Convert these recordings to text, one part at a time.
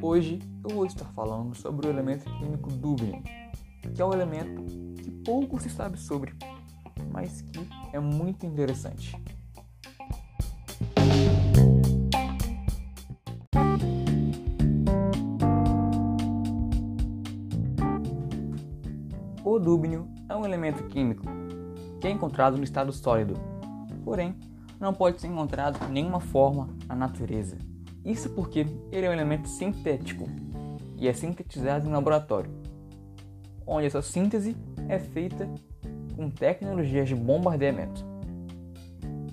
Hoje eu vou estar falando sobre o elemento químico dúbio, que é um elemento que pouco se sabe sobre, mas que é muito interessante. O dúbio é um elemento químico que é encontrado no estado sólido, porém não pode ser encontrado em nenhuma forma na natureza. Isso porque ele é um elemento sintético e é sintetizado em laboratório, onde essa síntese é feita com tecnologias de bombardeamento.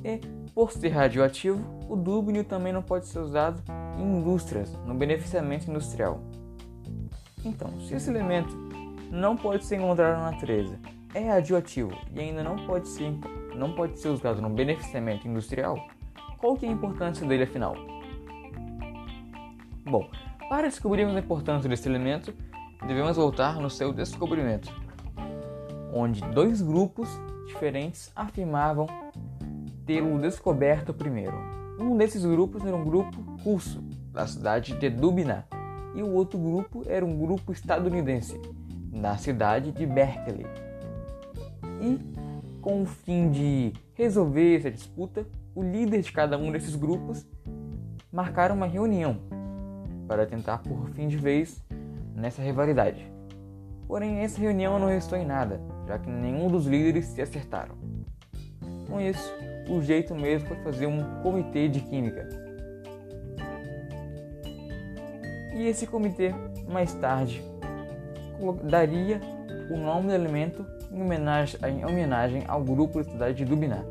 E, por ser radioativo, o dúbio também não pode ser usado em indústrias, no beneficiamento industrial. Então, se esse elemento não pode ser encontrado na natureza, é radioativo e ainda não pode ser, não pode ser usado no beneficiamento industrial, qual que é a importância dele afinal? Bom, para descobrirmos a importância desse elemento, devemos voltar no seu descobrimento, onde dois grupos diferentes afirmavam tê-lo descoberto primeiro. Um desses grupos era um grupo russo, da cidade de Dubna, e o outro grupo era um grupo estadunidense, da cidade de Berkeley. E, com o fim de resolver essa disputa, o líder de cada um desses grupos marcaram uma reunião para tentar por fim de vez nessa rivalidade. Porém, essa reunião não restou em nada, já que nenhum dos líderes se acertaram. Com isso, o jeito mesmo foi fazer um comitê de química. E esse comitê, mais tarde, daria o nome do elemento em homenagem, em homenagem ao grupo da cidade de Dubiná.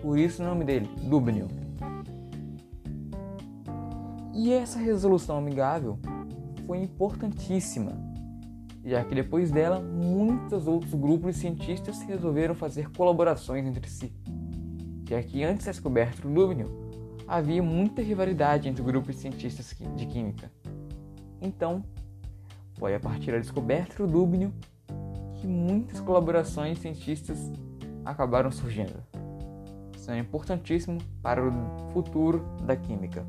Por isso o nome dele, Dubnio. E essa resolução amigável foi importantíssima, já que depois dela muitos outros grupos de cientistas resolveram fazer colaborações entre si, já que antes da descoberta do Lúbnio havia muita rivalidade entre grupos de cientistas de química. Então, foi a partir da descoberta do Lúbnio que muitas colaborações cientistas acabaram surgindo. Isso é importantíssimo para o futuro da química.